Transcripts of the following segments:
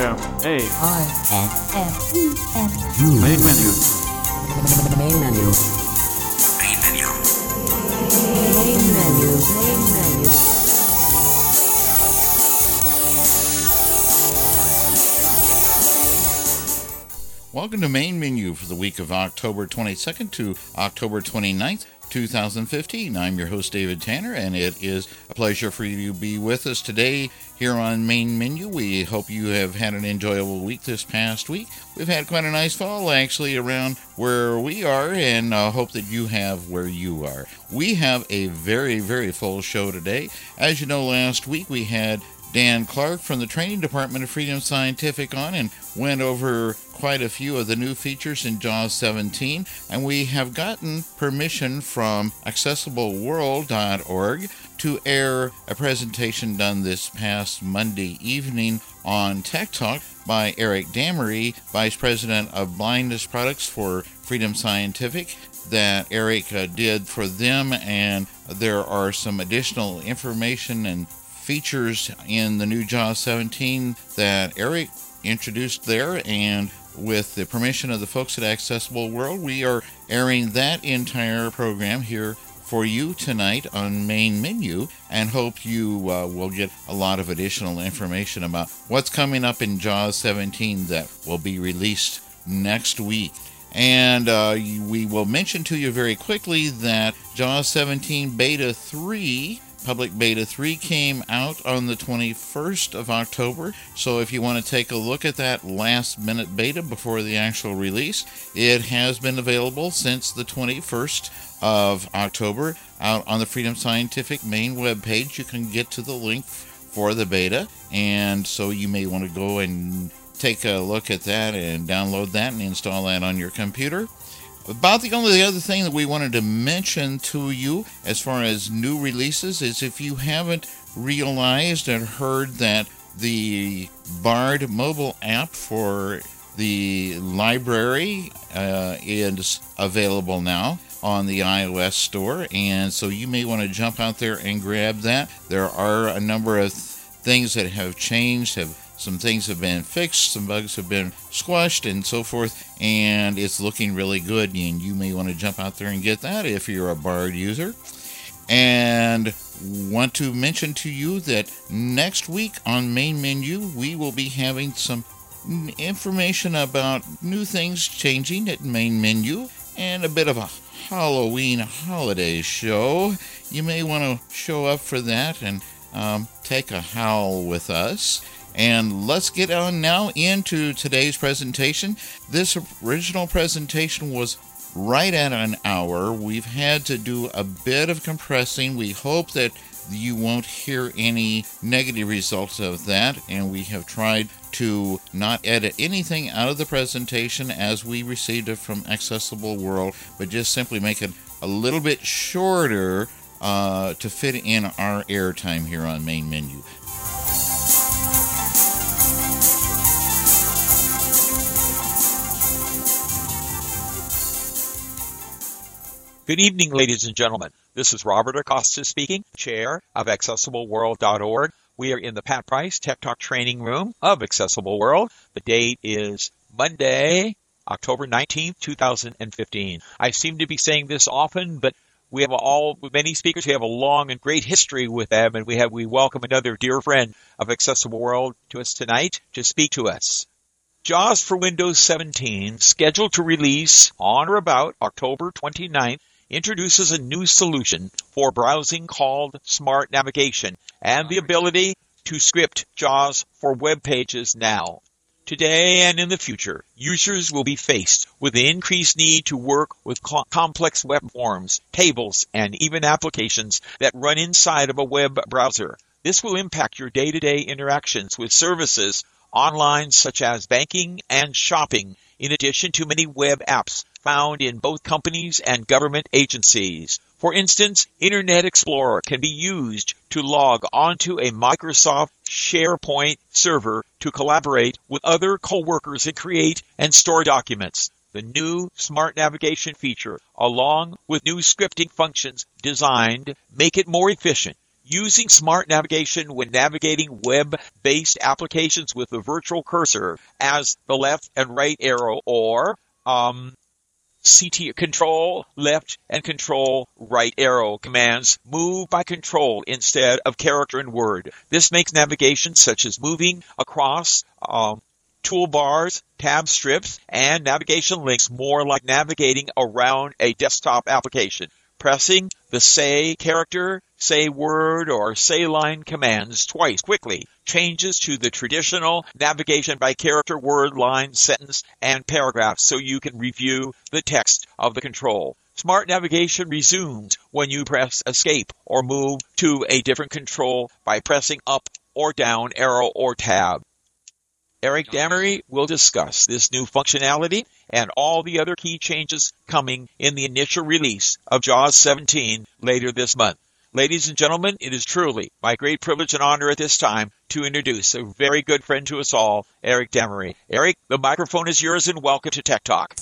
M A I N F E N main menu. main menu. Main menu. Main menu. Welcome to Main Menu for the week of October 22nd to October 29th, 2015. I'm your host, David Tanner, and it is a pleasure for you to be with us today here on Main Menu. We hope you have had an enjoyable week this past week. We've had quite a nice fall, actually, around where we are, and uh, hope that you have where you are. We have a very, very full show today. As you know, last week we had Dan Clark from the Training Department of Freedom Scientific on and went over quite a few of the new features in JAWS 17. And we have gotten permission from accessibleworld.org to air a presentation done this past Monday evening on Tech Talk by Eric Damery, Vice President of Blindness Products for Freedom Scientific that Eric uh, did for them, and there are some additional information and features in the new JAWS 17 that Eric introduced there, and with the permission of the folks at Accessible World, we are airing that entire program here for you tonight on Main Menu, and hope you uh, will get a lot of additional information about what's coming up in JAWS 17 that will be released next week. And uh, we will mention to you very quickly that JAWS 17 Beta 3 Public Beta 3 came out on the 21st of October, so if you want to take a look at that last minute beta before the actual release, it has been available since the 21st of October out on the Freedom Scientific main webpage. You can get to the link for the beta, and so you may want to go and take a look at that and download that and install that on your computer. About the only other thing that we wanted to mention to you as far as new releases is if you haven't realized and heard that the Bard mobile app for the library uh, is available now on the iOS store, and so you may want to jump out there and grab that. There are a number of things that have changed, have some things have been fixed, some bugs have been squashed, and so forth, and it's looking really good. And you may want to jump out there and get that if you're a Bard user. And want to mention to you that next week on Main Menu, we will be having some information about new things changing at Main Menu and a bit of a Halloween holiday show. You may want to show up for that and um, take a howl with us. And let's get on now into today's presentation. This original presentation was right at an hour. We've had to do a bit of compressing. We hope that you won't hear any negative results of that, and we have tried to not edit anything out of the presentation as we received it from Accessible World, but just simply make it a little bit shorter uh, to fit in our airtime here on Main Menu. Good evening, ladies and gentlemen. This is Robert Acosta speaking, chair of AccessibleWorld.org. We are in the Pat Price Tech Talk training room of Accessible World. The date is Monday, October 19th, 2015. I seem to be saying this often, but we have all many speakers. We have a long and great history with them, and we have we welcome another dear friend of Accessible World to us tonight to speak to us. JAWS for Windows 17, scheduled to release on or about October 29th, introduces a new solution for browsing called Smart Navigation and the ability to script JAWS for web pages now. Today and in the future, users will be faced with the increased need to work with co- complex web forms, tables, and even applications that run inside of a web browser. This will impact your day-to-day interactions with services online such as banking and shopping, in addition to many web apps found in both companies and government agencies. For instance, Internet Explorer can be used to log onto a Microsoft SharePoint server to collaborate with other coworkers and create and store documents. The new Smart Navigation feature, along with new scripting functions designed, make it more efficient Using smart navigation when navigating web-based applications with the virtual cursor as the left and right arrow or um, CT control left and control right arrow commands move by control instead of character and word. This makes navigation such as moving across um, toolbars, tab strips, and navigation links more like navigating around a desktop application. Pressing the say character, say word, or say line commands twice quickly changes to the traditional navigation by character, word, line, sentence, and paragraph so you can review the text of the control. Smart navigation resumes when you press escape or move to a different control by pressing up or down arrow or tab. Eric Damery will discuss this new functionality and all the other key changes coming in the initial release of JAWS 17 later this month. Ladies and gentlemen, it is truly my great privilege and honor at this time to introduce a very good friend to us all, Eric Damery. Eric, the microphone is yours and welcome to Tech Talk.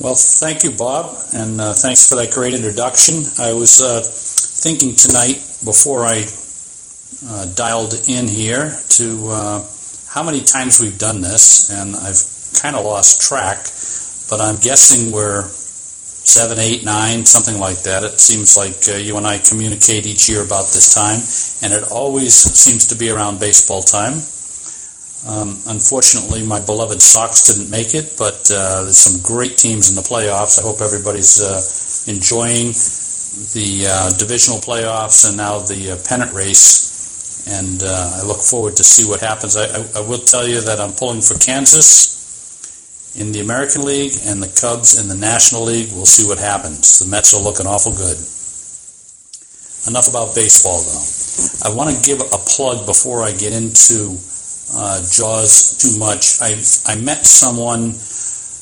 Well, thank you, Bob, and uh, thanks for that great introduction. I was uh, thinking tonight before I uh, dialed in here to uh, how many times we've done this, and I've kind of lost track, but I'm guessing we're seven, eight, nine, something like that. It seems like uh, you and I communicate each year about this time, and it always seems to be around baseball time. Um, unfortunately, my beloved Sox didn't make it, but uh, there's some great teams in the playoffs. I hope everybody's uh, enjoying the uh, divisional playoffs and now the uh, pennant race. And uh, I look forward to see what happens. I, I, I will tell you that I'm pulling for Kansas in the American League and the Cubs in the National League. We'll see what happens. The Mets are looking awful good. Enough about baseball, though. I want to give a plug before I get into uh, Jaws too much. I I met someone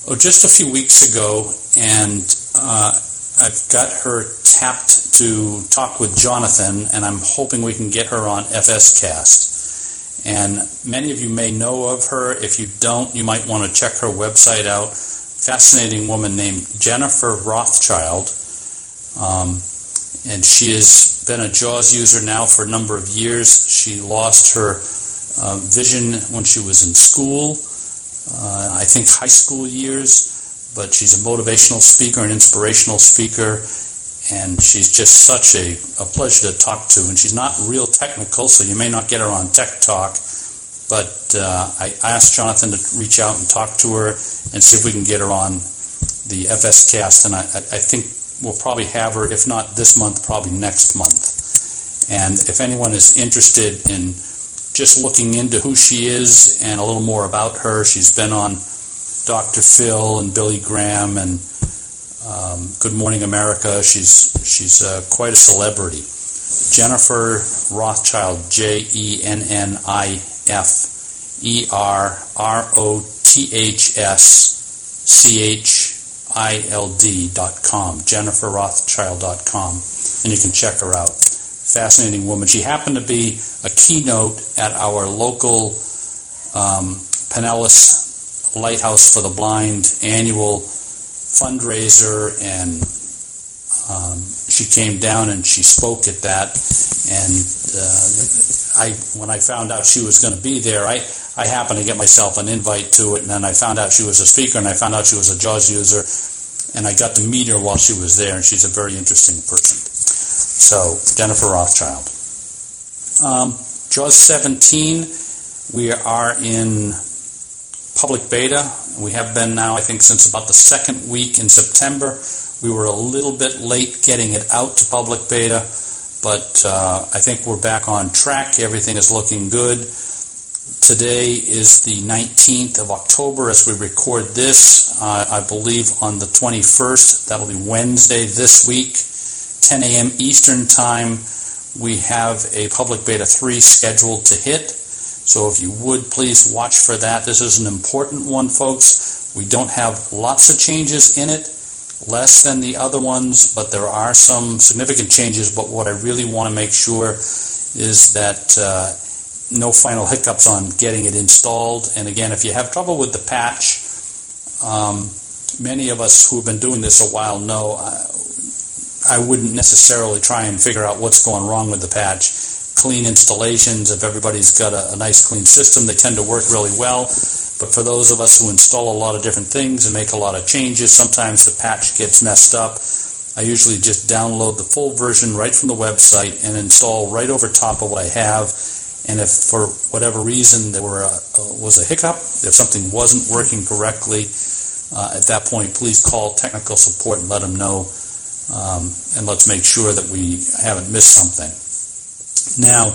oh, just a few weeks ago, and uh, I've got her tapped to talk with Jonathan, and I'm hoping we can get her on FSCast. And many of you may know of her. If you don't, you might want to check her website out. Fascinating woman named Jennifer Rothschild. Um, and she has been a JAWS user now for a number of years. She lost her uh, vision when she was in school, uh, I think high school years, but she's a motivational speaker, an inspirational speaker, and she's just such a, a pleasure to talk to. And she's not real technical, so you may not get her on Tech Talk, but uh, I asked Jonathan to reach out and talk to her and see if we can get her on the FS cast, and I, I think we'll probably have her, if not this month, probably next month. And if anyone is interested in just looking into who she is and a little more about her, she's been on Dr. Phil and Billy Graham and um, Good Morning America. She's she's uh, quite a celebrity. Jennifer Rothschild, J E N N I F E R R O T H S C H I L D dot com, Jennifer Rothschild dot com, and you can check her out. Fascinating woman. She happened to be a keynote at our local um, Pinellas Lighthouse for the Blind annual fundraiser, and um, she came down and she spoke at that. And uh, I, when I found out she was going to be there, I, I happened to get myself an invite to it, and then I found out she was a speaker, and I found out she was a JAWS user, and I got to meet her while she was there, and she's a very interesting person. So, Jennifer Rothschild. Um, JAWS 17, we are in public beta. We have been now, I think, since about the second week in September. We were a little bit late getting it out to public beta, but uh, I think we're back on track. Everything is looking good. Today is the 19th of October as we record this. Uh, I believe on the 21st, that'll be Wednesday this week, 10 a.m. Eastern Time, we have a public beta 3 scheduled to hit. So if you would please watch for that. This is an important one, folks. We don't have lots of changes in it, less than the other ones, but there are some significant changes. But what I really want to make sure is that uh, no final hiccups on getting it installed. And again, if you have trouble with the patch, um, many of us who have been doing this a while know uh, I wouldn't necessarily try and figure out what's going wrong with the patch. Clean installations, if everybody's got a, a nice clean system, they tend to work really well. But for those of us who install a lot of different things and make a lot of changes, sometimes the patch gets messed up. I usually just download the full version right from the website and install right over top of what I have. And if for whatever reason there were a, was a hiccup, if something wasn't working correctly, uh, at that point, please call technical support and let them know um, and let's make sure that we haven't missed something. Now,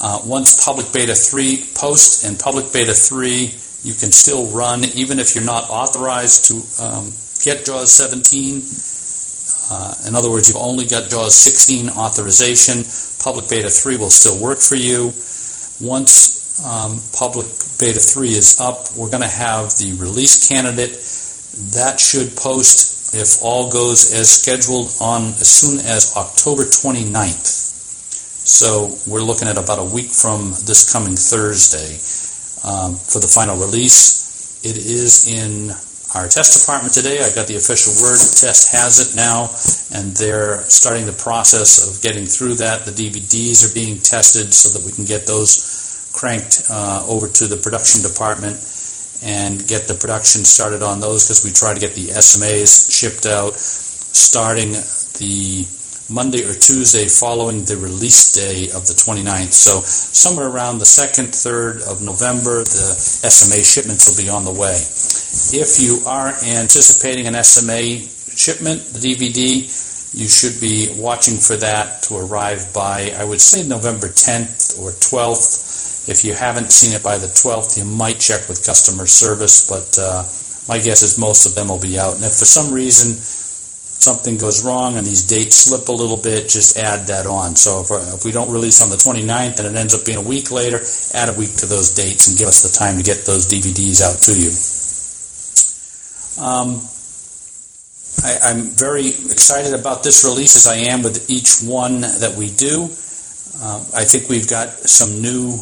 uh, once Public Beta 3 posts and Public Beta 3, you can still run even if you're not authorized to um, get JAWS 17. Uh, in other words, you've only got JAWS 16 authorization. Public Beta 3 will still work for you. Once um, Public Beta 3 is up, we're going to have the release candidate. That should post if all goes as scheduled on as soon as October 29th. So we're looking at about a week from this coming Thursday um, for the final release. It is in our test department today. I got the official word. Test has it now, and they're starting the process of getting through that. The DVDs are being tested so that we can get those cranked uh, over to the production department and get the production started on those because we try to get the SMAs shipped out starting the Monday or Tuesday following the release day of the 29th. So somewhere around the 2nd, 3rd of November, the SMA shipments will be on the way. If you are anticipating an SMA shipment, the DVD, you should be watching for that to arrive by, I would say, November 10th or 12th if you haven't seen it by the 12th, you might check with customer service, but uh, my guess is most of them will be out. And if for some reason something goes wrong and these dates slip a little bit, just add that on. So if, uh, if we don't release on the 29th and it ends up being a week later, add a week to those dates and give us the time to get those DVDs out to you. Um, I, am very excited about this release as I am with each one that we do. Um, I think we've got some new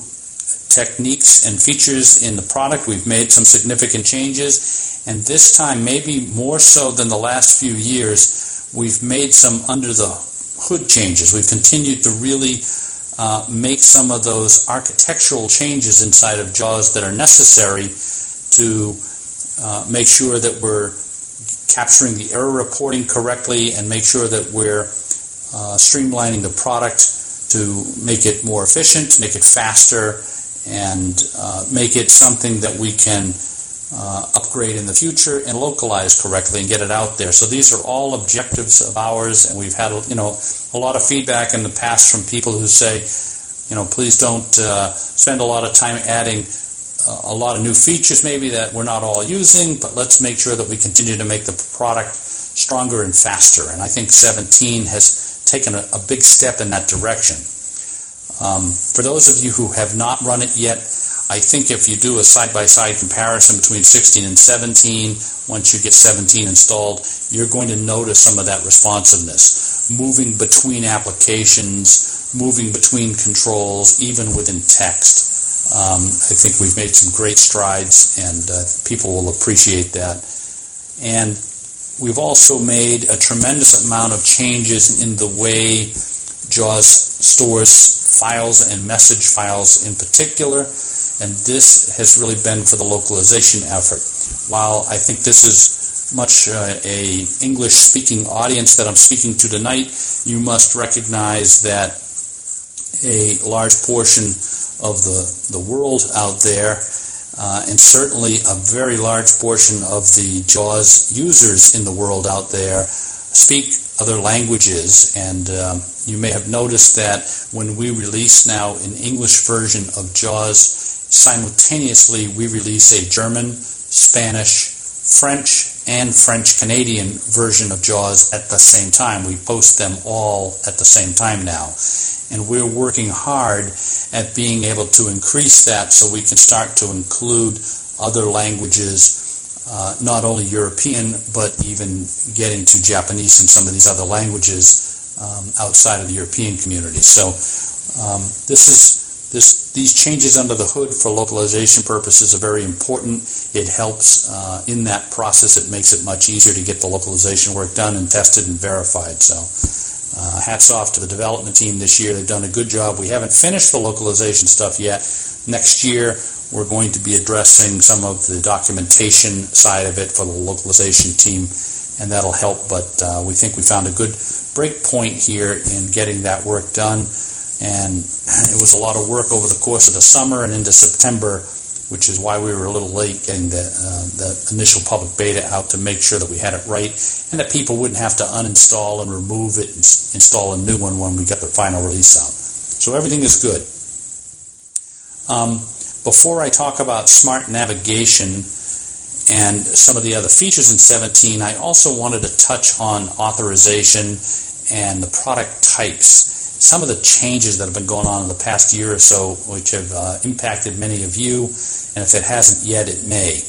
techniques and features in the product. We've made some significant changes, and this time, maybe more so than the last few years, we've made some under the hood changes. We've continued to really uh, make some of those architectural changes inside of JAWS that are necessary to uh, make sure that we're capturing the error reporting correctly and make sure that we're uh, streamlining the product to make it more efficient, make it faster, and uh, make it something that we can uh, upgrade in the future and localize correctly and get it out there. So these are all objectives of ours, and we've had you know a lot of feedback in the past from people who say, you know, please don't uh, spend a lot of time adding uh, a lot of new features maybe that we're not all using, but let's make sure that we continue to make the product stronger and faster. And I think 17 has taken a, a big step in that direction. Um, for those of you who have not run it yet, I think if you do a side-by-side comparison between 16 and 17, once you get 17 installed, you're going to notice some of that responsiveness. Moving between applications, moving between controls, even within text. Um, I think we've made some great strides, and uh, people will appreciate that. And we've also made a tremendous amount of changes in the way JAWS stores files and message files in particular, and this has really been for the localization effort. While I think this is much uh, a English speaking audience that I'm speaking to tonight, you must recognize that a large portion of the, the world out there, uh, and certainly a very large portion of the JAWS users in the world out there, speak other languages. And um, you may have noticed that when we release now an English version of JAWS, simultaneously we release a German, Spanish, French, and French Canadian version of JAWS at the same time. We post them all at the same time now. And we're working hard at being able to increase that so we can start to include other languages uh, not only European, but even getting to Japanese and some of these other languages um, outside of the European community. So um, this is this, these changes under the hood for localization purposes are very important. It helps uh, in that process. It makes it much easier to get the localization work done and tested and verified. So, uh, hats off to the development team this year. They've done a good job. We haven't finished the localization stuff yet. Next year, we're going to be addressing some of the documentation side of it for the localization team, and that'll help. But uh, we think we found a good break point here in getting that work done. And it was a lot of work over the course of the summer and into September, which is why we were a little late getting the, uh, the initial public beta out to make sure that we had it right and that people wouldn't have to uninstall and remove it and install a new one when we got the final release out. So everything is good. Um, before I talk about smart navigation and some of the other features in 17, I also wanted to touch on authorization and the product types. Some of the changes that have been going on in the past year or so, which have uh, impacted many of you, and if it hasn't yet, it may.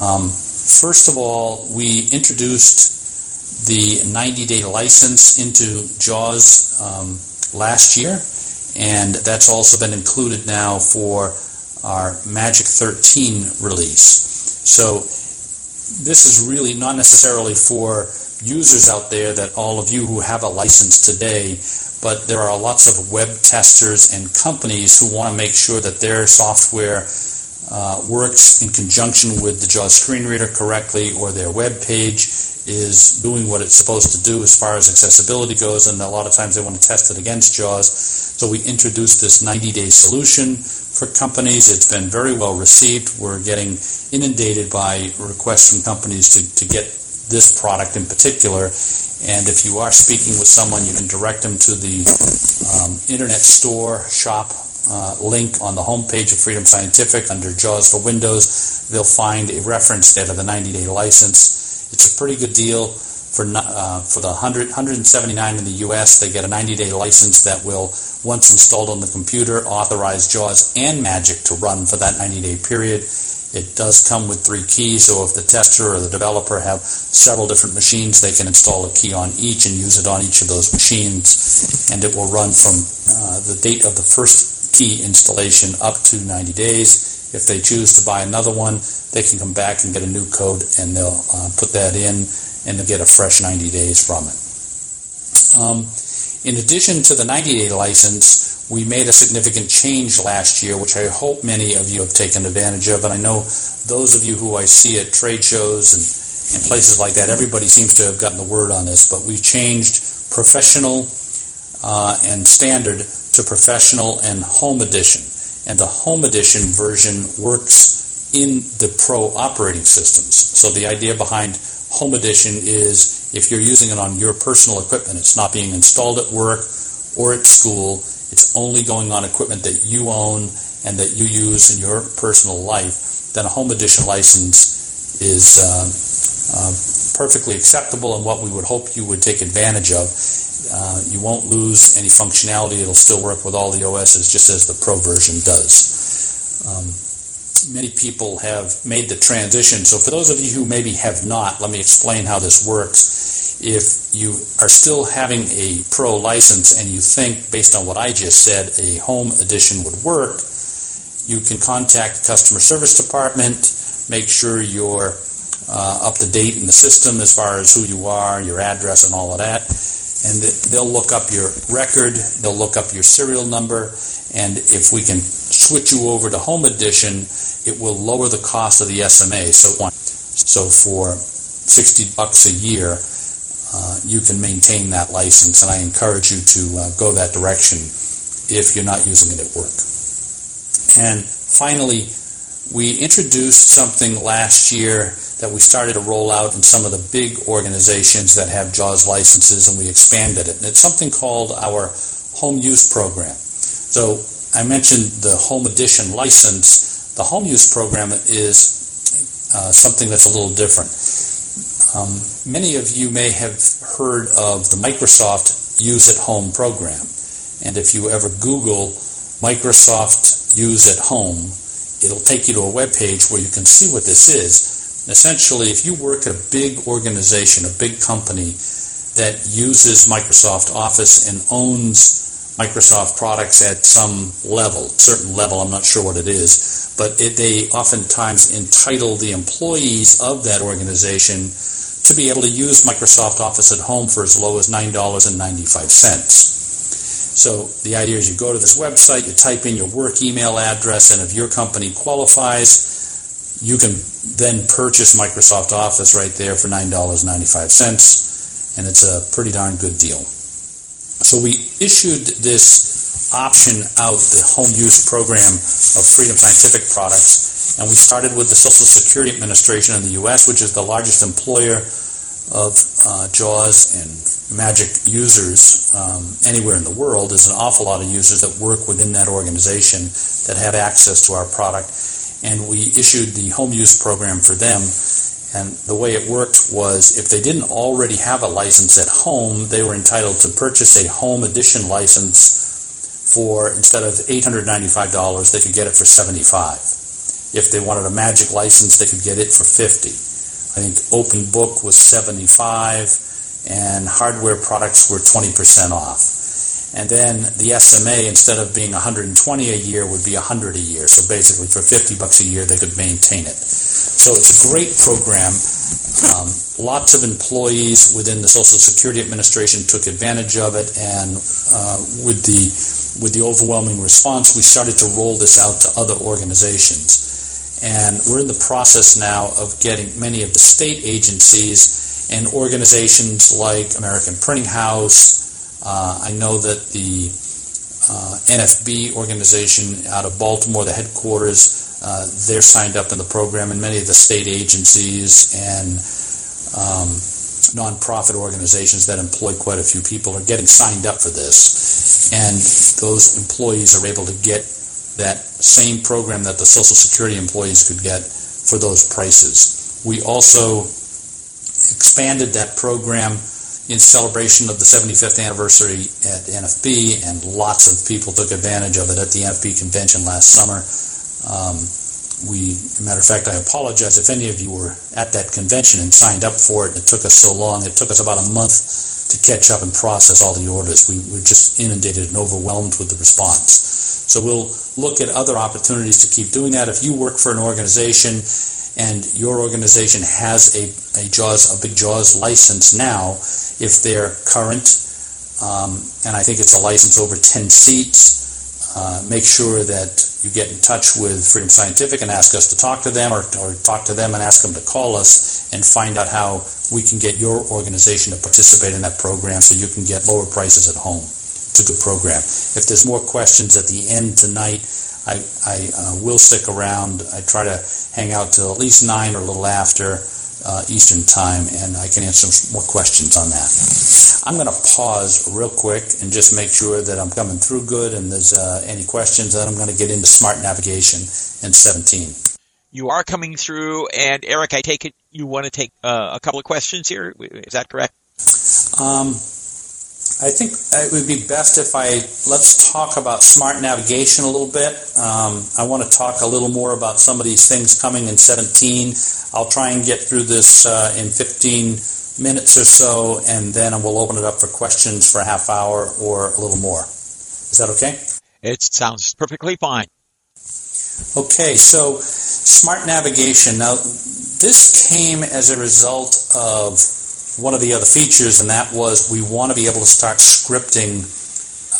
Um, first of all, we introduced the 90 day license into JAWS um, last year, and that's also been included now for our Magic 13 release. So this is really not necessarily for users out there that all of you who have a license today, but there are lots of web testers and companies who want to make sure that their software uh, works in conjunction with the JAWS screen reader correctly or their web page is doing what it's supposed to do as far as accessibility goes, and a lot of times they want to test it against JAWS. So we introduced this 90-day solution for companies. It's been very well received. We're getting inundated by requests from companies to, to get this product in particular. And if you are speaking with someone, you can direct them to the um, Internet Store shop uh, link on the homepage of Freedom Scientific under JAWS for Windows. They'll find a reference there to the 90-day license. It's a pretty good deal for uh, for the 100, 179 in the U.S. They get a 90-day license that will, once installed on the computer, authorize JAWS and Magic to run for that 90-day period. It does come with three keys, so if the tester or the developer have several different machines, they can install a key on each and use it on each of those machines, and it will run from uh, the date of the first key installation up to 90 days. If they choose to buy another one, they can come back and get a new code, and they'll uh, put that in, and they'll get a fresh 90 days from it. Um, in addition to the 90-day license, we made a significant change last year, which I hope many of you have taken advantage of. And I know those of you who I see at trade shows and, and places like that, everybody seems to have gotten the word on this. But we changed professional uh, and standard to professional and home edition. And the home edition version works in the pro operating systems. So the idea behind home edition is if you're using it on your personal equipment, it's not being installed at work or at school it's only going on equipment that you own and that you use in your personal life, then a home edition license is uh, uh, perfectly acceptable and what we would hope you would take advantage of. Uh, you won't lose any functionality. It'll still work with all the OSs just as the Pro version does. Um, many people have made the transition. So for those of you who maybe have not, let me explain how this works. If you are still having a pro license and you think, based on what I just said, a home edition would work, you can contact the customer service department, make sure you're uh, up to date in the system as far as who you are, your address, and all of that. And they'll look up your record, they'll look up your serial number, and if we can switch you over to Home Edition, it will lower the cost of the SMA. So, so for 60 bucks a year, uh, you can maintain that license, and I encourage you to uh, go that direction if you're not using it at work. And finally, we introduced something last year that we started to roll out in some of the big organizations that have JAWS licenses, and we expanded it. And it's something called our home use program. So I mentioned the home edition license. The home use program is uh, something that's a little different. Um, many of you may have heard of the Microsoft Use at Home program. And if you ever Google Microsoft Use at Home, it'll take you to a web page where you can see what this is. Essentially, if you work at a big organization, a big company that uses Microsoft Office and owns Microsoft products at some level, certain level, I'm not sure what it is, but it, they oftentimes entitle the employees of that organization to be able to use Microsoft Office at home for as low as $9.95. So the idea is you go to this website, you type in your work email address, and if your company qualifies, you can then purchase Microsoft Office right there for $9.95, and it's a pretty darn good deal. So we issued this option out, the home use program of Freedom Scientific products, and we started with the Social Security Administration in the U.S., which is the largest employer of uh, JAWS and Magic users um, anywhere in the world. There's an awful lot of users that work within that organization that have access to our product, and we issued the home use program for them. And the way it worked was if they didn't already have a license at home, they were entitled to purchase a home edition license for instead of $895, they could get it for 75. If they wanted a Magic license, they could get it for 50. I think Open Book was 75 and hardware products were 20% off. And then the SMA, instead of being 120 a year, would be 100 a year. So basically, for 50 bucks a year, they could maintain it. So it's a great program. Um, lots of employees within the Social Security Administration took advantage of it, and uh, with the with the overwhelming response, we started to roll this out to other organizations. And we're in the process now of getting many of the state agencies and organizations like American Printing House. Uh, I know that the uh, NFB organization out of Baltimore, the headquarters, uh, they're signed up in the program, and many of the state agencies and um, nonprofit organizations that employ quite a few people are getting signed up for this. And those employees are able to get that same program that the Social Security employees could get for those prices. We also expanded that program in celebration of the 75th anniversary at NFB, and lots of people took advantage of it at the NFB convention last summer. Um, we, matter of fact, I apologize if any of you were at that convention and signed up for it. It took us so long. It took us about a month to catch up and process all the orders. We were just inundated and overwhelmed with the response. So we'll look at other opportunities to keep doing that. If you work for an organization and your organization has a, a JAWS, a big JAWS license now, if they're current, um, and I think it's a license over 10 seats, uh, make sure that you get in touch with Freedom Scientific and ask us to talk to them or, or talk to them and ask them to call us and find out how we can get your organization to participate in that program so you can get lower prices at home. It's a good program. If there's more questions at the end tonight, I, I uh, will stick around. I try to hang out till at least 9 or a little after uh, Eastern Time, and I can answer more questions on that. I'm going to pause real quick and just make sure that I'm coming through good and there's uh, any questions. Then I'm going to get into smart navigation in 17. You are coming through, and Eric, I take it you want to take uh, a couple of questions here. Is that correct? Um, I think it would be best if I let's talk about smart navigation a little bit. Um, I want to talk a little more about some of these things coming in 17. I'll try and get through this uh, in 15 minutes or so, and then we'll open it up for questions for a half hour or a little more. Is that okay? It sounds perfectly fine. Okay, so smart navigation. Now, this came as a result of one of the other features, and that was we want to be able to start scripting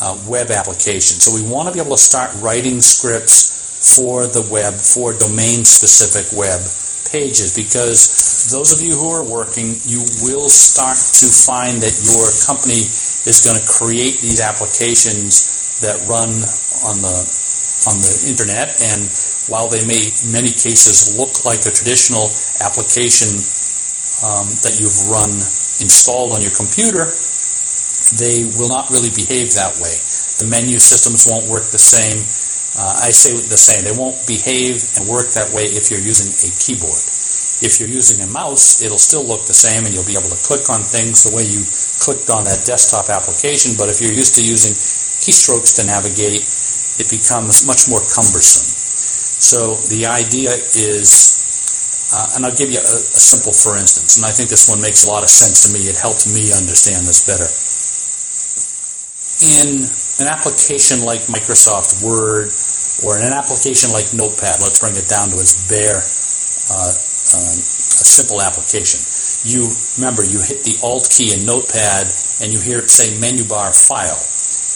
uh, web applications. So we want to be able to start writing scripts for the web, for domain-specific web pages, because those of you who are working, you will start to find that your company is going to create these applications that run on the on the internet, and while they may, in many cases, look like a traditional application um, that you've run installed on your computer, they will not really behave that way. The menu systems won't work the same. Uh, I say the same. They won't behave and work that way if you're using a keyboard. If you're using a mouse, it'll still look the same and you'll be able to click on things the way you clicked on that desktop application. But if you're used to using keystrokes to navigate, it becomes much more cumbersome. So the idea is uh, and I'll give you a, a, simple for instance, and I think this one makes a lot of sense to me. It helps me understand this better. In an application like Microsoft Word or in an application like Notepad, let's bring it down to its bare, uh, um, a simple application. You remember you hit the Alt key in Notepad and you hear it say menu bar file.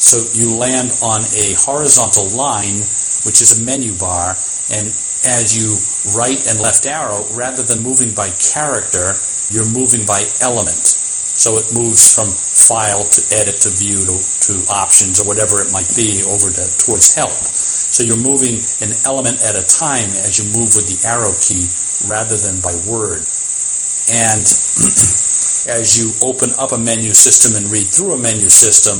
So you land on a horizontal line, which is a menu bar, and as you right and left arrow, rather than moving by character, you're moving by element. So it moves from file to edit to view to, to options or whatever it might be over to, towards help. So you're moving an element at a time as you move with the arrow key rather than by word. And as you open up a menu system and read through a menu system,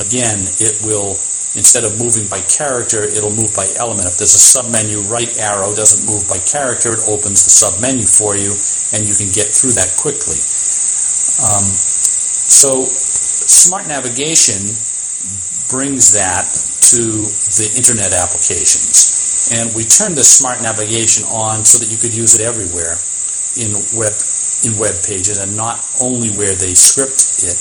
again, it will, instead of moving by character, it'll move by element. If there's a submenu, right arrow doesn't move by character, it opens the submenu for you, and you can get through that quickly. Um, so smart navigation brings that to the internet applications. And we turned the smart navigation on so that you could use it everywhere in web in web pages and not only where they script it.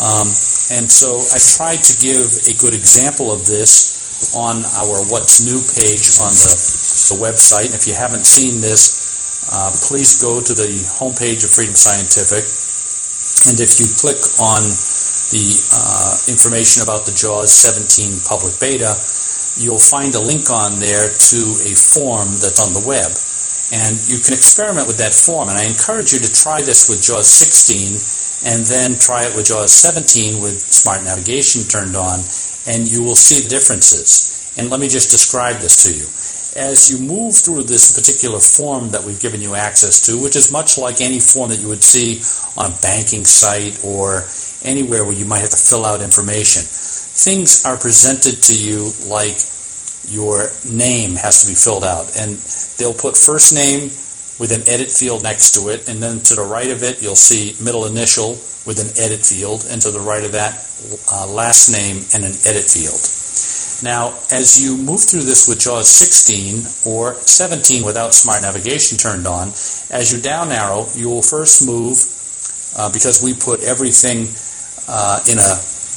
Um, and so I tried to give a good example of this on our What's New page on the, the website. And if you haven't seen this, uh, please go to the homepage of Freedom Scientific and if you click on the uh, information about the JAWS 17 public beta, you'll find a link on there to a form that's on the web. And you can experiment with that form. And I encourage you to try this with JAWS 16 and then try it with JAWS 17 with smart navigation turned on, and you will see the differences. And let me just describe this to you as you move through this particular form that we've given you access to, which is much like any form that you would see on a banking site or anywhere where you might have to fill out information, things are presented to you like your name has to be filled out. And they'll put first name with an edit field next to it, and then to the right of it, you'll see middle initial with an edit field, and to the right of that, uh, last name and an edit field. Now, as you move through this with JAWS 16 or 17 without smart navigation turned on, as you down arrow, you will first move, uh, because we put everything uh, in a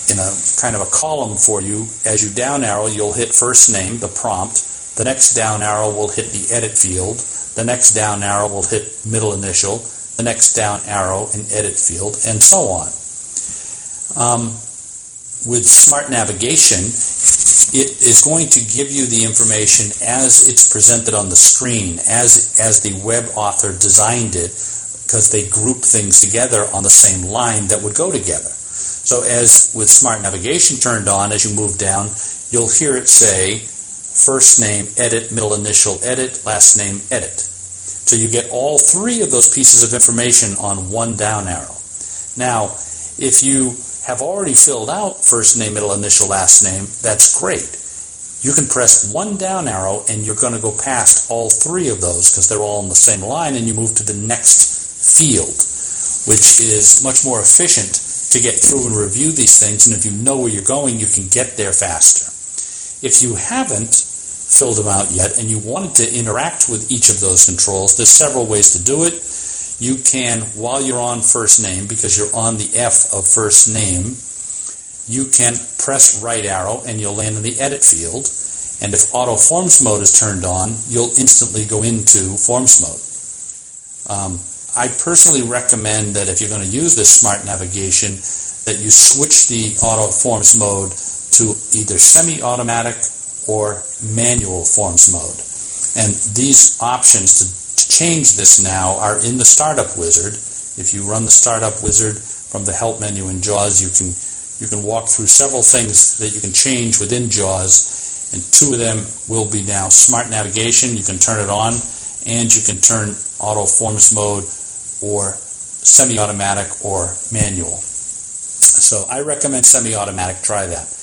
in a kind of a column for you. As you down arrow, you'll hit first name, the prompt. The next down arrow will hit the edit field. The next down arrow will hit middle initial. The next down arrow, in edit field, and so on. Um, with smart navigation, it is going to give you the information as it's presented on the screen, as, as the web author designed it, because they group things together on the same line that would go together. So as with smart navigation turned on, as you move down, you'll hear it say first name edit, middle initial edit, last name edit. So you get all three of those pieces of information on one down arrow. Now, if you have already filled out first name, middle initial, last name, that's great. You can press one down arrow and you're going to go past all three of those because they're all in the same line and you move to the next field, which is much more efficient to get through and review these things. And if you know where you're going, you can get there faster. If you haven't filled them out yet and you wanted to interact with each of those controls, there's several ways to do it you can, while you're on first name, because you're on the F of first name, you can press right arrow and you'll land in the edit field. And if auto forms mode is turned on, you'll instantly go into forms mode. Um, I personally recommend that if you're going to use this smart navigation, that you switch the auto forms mode to either semi-automatic or manual forms mode. And these options to change this now are in the startup wizard. If you run the startup wizard from the help menu in JAWS, you can you can walk through several things that you can change within JAWS, and two of them will be now smart navigation. You can turn it on, and you can turn auto forms mode or semi-automatic or manual. So I recommend semi-automatic. Try that.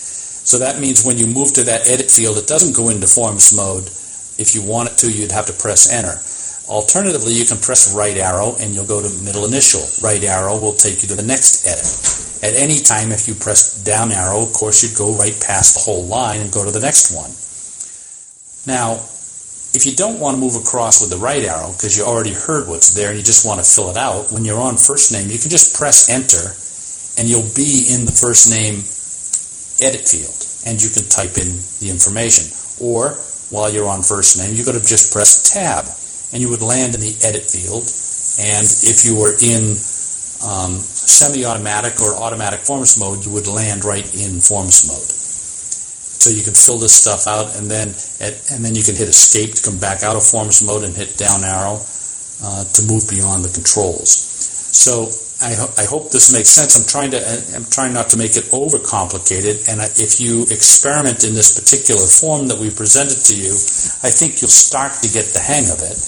So that means when you move to that edit field, it doesn't go into forms mode. If you want it to, you'd have to press enter. Alternatively, you can press right arrow and you'll go to middle initial. Right arrow will take you to the next edit. At any time, if you press down arrow, of course, you'd go right past the whole line and go to the next one. Now, if you don't want to move across with the right arrow because you already heard what's there and you just want to fill it out, when you're on first name, you can just press enter and you'll be in the first name edit field, and you can type in the information. Or while you're on first name, you could have just pressed tab, and you would land in the edit field. And if you were in um, semi-automatic or automatic forms mode, you would land right in forms mode. So you can fill this stuff out, and then and then you can hit escape to come back out of forms mode and hit down arrow uh, to move beyond the controls. So I, ho- I hope this makes sense. I'm trying to I'm trying not to make it overcomplicated. And if you experiment in this particular form that we presented to you, I think you'll start to get the hang of it.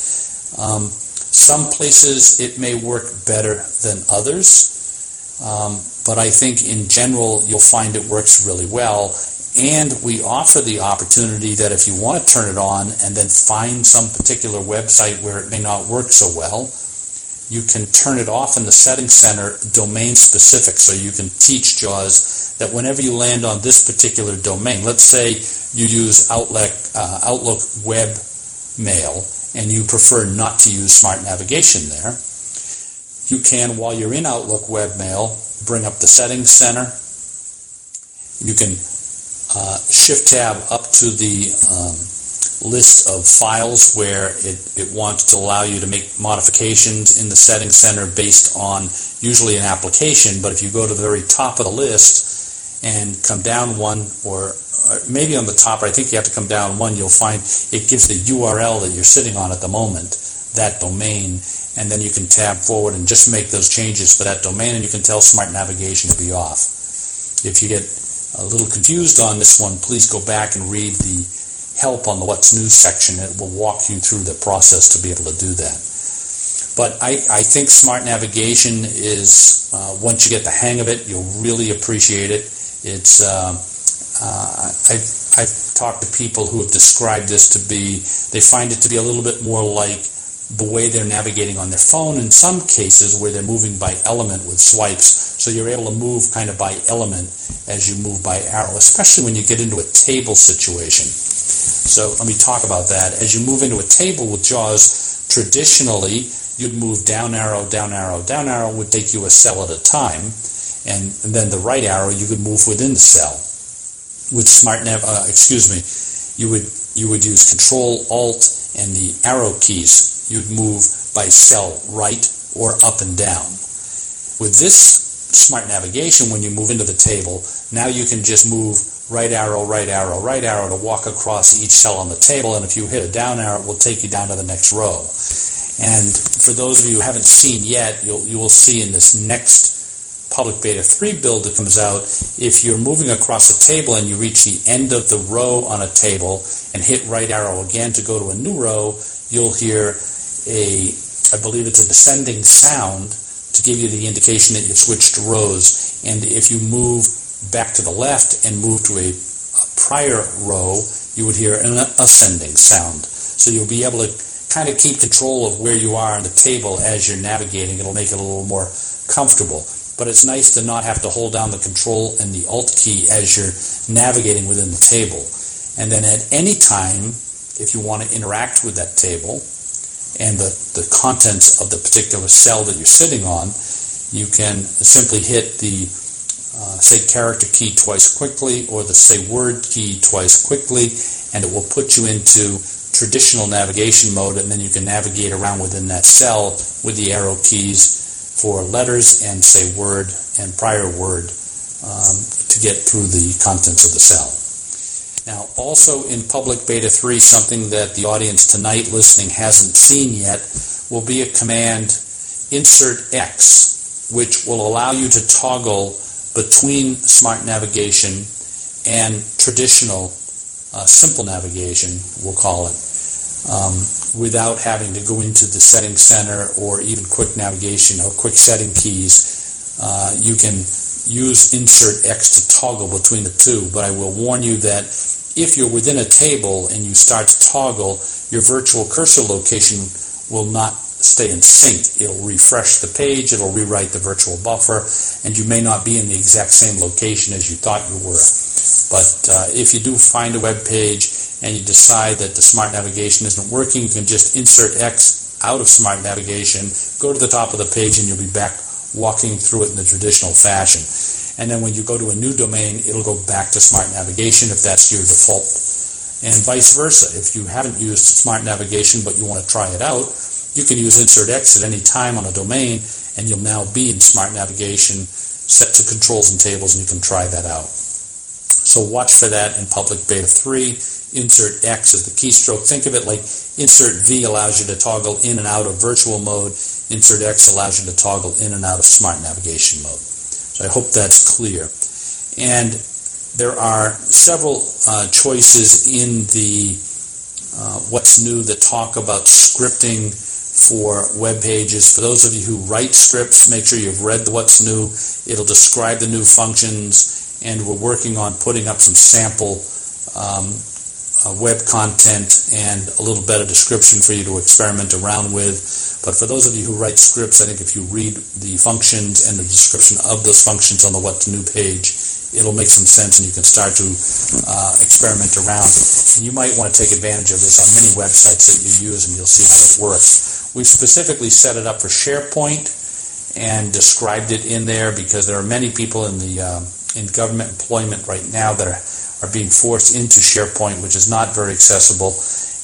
Um, some places it may work better than others, um, but I think in general you'll find it works really well. And we offer the opportunity that if you want to turn it on and then find some particular website where it may not work so well, you can turn it off in the settings center domain specific so you can teach JAWS that whenever you land on this particular domain, let's say you use Outlook, uh, Outlook web mail and you prefer not to use smart navigation there, you can, while you're in Outlook web mail, bring up the settings center. You can uh, shift tab up to the um, list of files where it, it wants to allow you to make modifications in the settings center based on usually an application. But if you go to the very top of the list and come down one, or, or maybe on the top, I think you have to come down one, you'll find it gives the URL that you're sitting on at the moment, that domain, and then you can tab forward and just make those changes for that domain, and you can tell Smart Navigation to be off. If you get a little confused on this one, please go back and read the help on the What's New section. It will walk you through the process to be able to do that. But I, I think smart navigation is, uh, once you get the hang of it, you'll really appreciate it. It's, uh, uh, I've, I've talked to people who have described this to be, they find it to be a little bit more like the way they're navigating on their phone in some cases where they're moving by element with swipes. So you're able to move kind of by element as you move by arrow, especially when you get into a table situation. So let me talk about that. As you move into a table with JAWS, traditionally you'd move down arrow, down arrow, down arrow would take you a cell at a time, and, and then the right arrow you could move within the cell. With Smart Nav, uh, excuse me, you would you would use Control Alt and the arrow keys you'd move by cell right or up and down. With this smart navigation, when you move into the table, now you can just move right arrow, right arrow, right arrow to walk across each cell on the table, and if you hit a down arrow, it will take you down to the next row. And for those of you who haven't seen yet, you'll, you will see in this next public beta 3 build that comes out, if you're moving across a table and you reach the end of the row on a table and hit right arrow again to go to a new row, you'll hear a, I believe it's a descending sound to give you the indication that you've switched rows. And if you move back to the left and move to a, a prior row, you would hear an ascending sound. So you'll be able to kind of keep control of where you are on the table as you're navigating. It'll make it a little more comfortable. But it's nice to not have to hold down the control and the alt key as you're navigating within the table. And then at any time, if you want to interact with that table, and the, the contents of the particular cell that you're sitting on, you can simply hit the uh, say character key twice quickly or the say word key twice quickly, and it will put you into traditional navigation mode, and then you can navigate around within that cell with the arrow keys for letters and say word and prior word um, to get through the contents of the cell. Now, also in Public Beta 3, something that the audience tonight listening hasn't seen yet will be a command insert X, which will allow you to toggle between smart navigation and traditional uh, simple navigation, we'll call it, um, without having to go into the setting center or even quick navigation or quick setting keys. Uh, you can use insert X to toggle between the two, but I will warn you that if you're within a table and you start to toggle, your virtual cursor location will not stay in sync. It'll refresh the page, it'll rewrite the virtual buffer, and you may not be in the exact same location as you thought you were. But uh, if you do find a web page and you decide that the smart navigation isn't working, you can just insert X out of smart navigation, go to the top of the page, and you'll be back walking through it in the traditional fashion. and then when you go to a new domain, it'll go back to Smart Navigation if that's your default, and vice versa. If you haven't used Smart Navigation but you want to try it out, you can use Insert X at any time on a domain, and you'll now be in Smart Navigation set to controls and tables, and you can try that out. So watch for that in public beta 3. Insert X is the keystroke. Think of it like Insert V allows you to toggle in and out of virtual mode. Insert X allows you to toggle in and out of smart navigation mode. So I hope that's clear. And there are several uh, choices in the uh, What's New that talk about scripting for web pages. For those of you who write scripts, make sure you've read the What's New. It'll describe the new functions, and we're working on putting up some sample um, uh, web content and a little better description for you to experiment around with. But for those of you who write scripts, I think if you read the functions and the description of those functions on the What's New page, it'll make some sense and you can start to uh, experiment around. And you might want to take advantage of this on many websites that you use and you'll see how it works. We've specifically set it up for SharePoint and described it in there because there are many people in the um, in government employment right now that are, are being forced into SharePoint, which is not very accessible.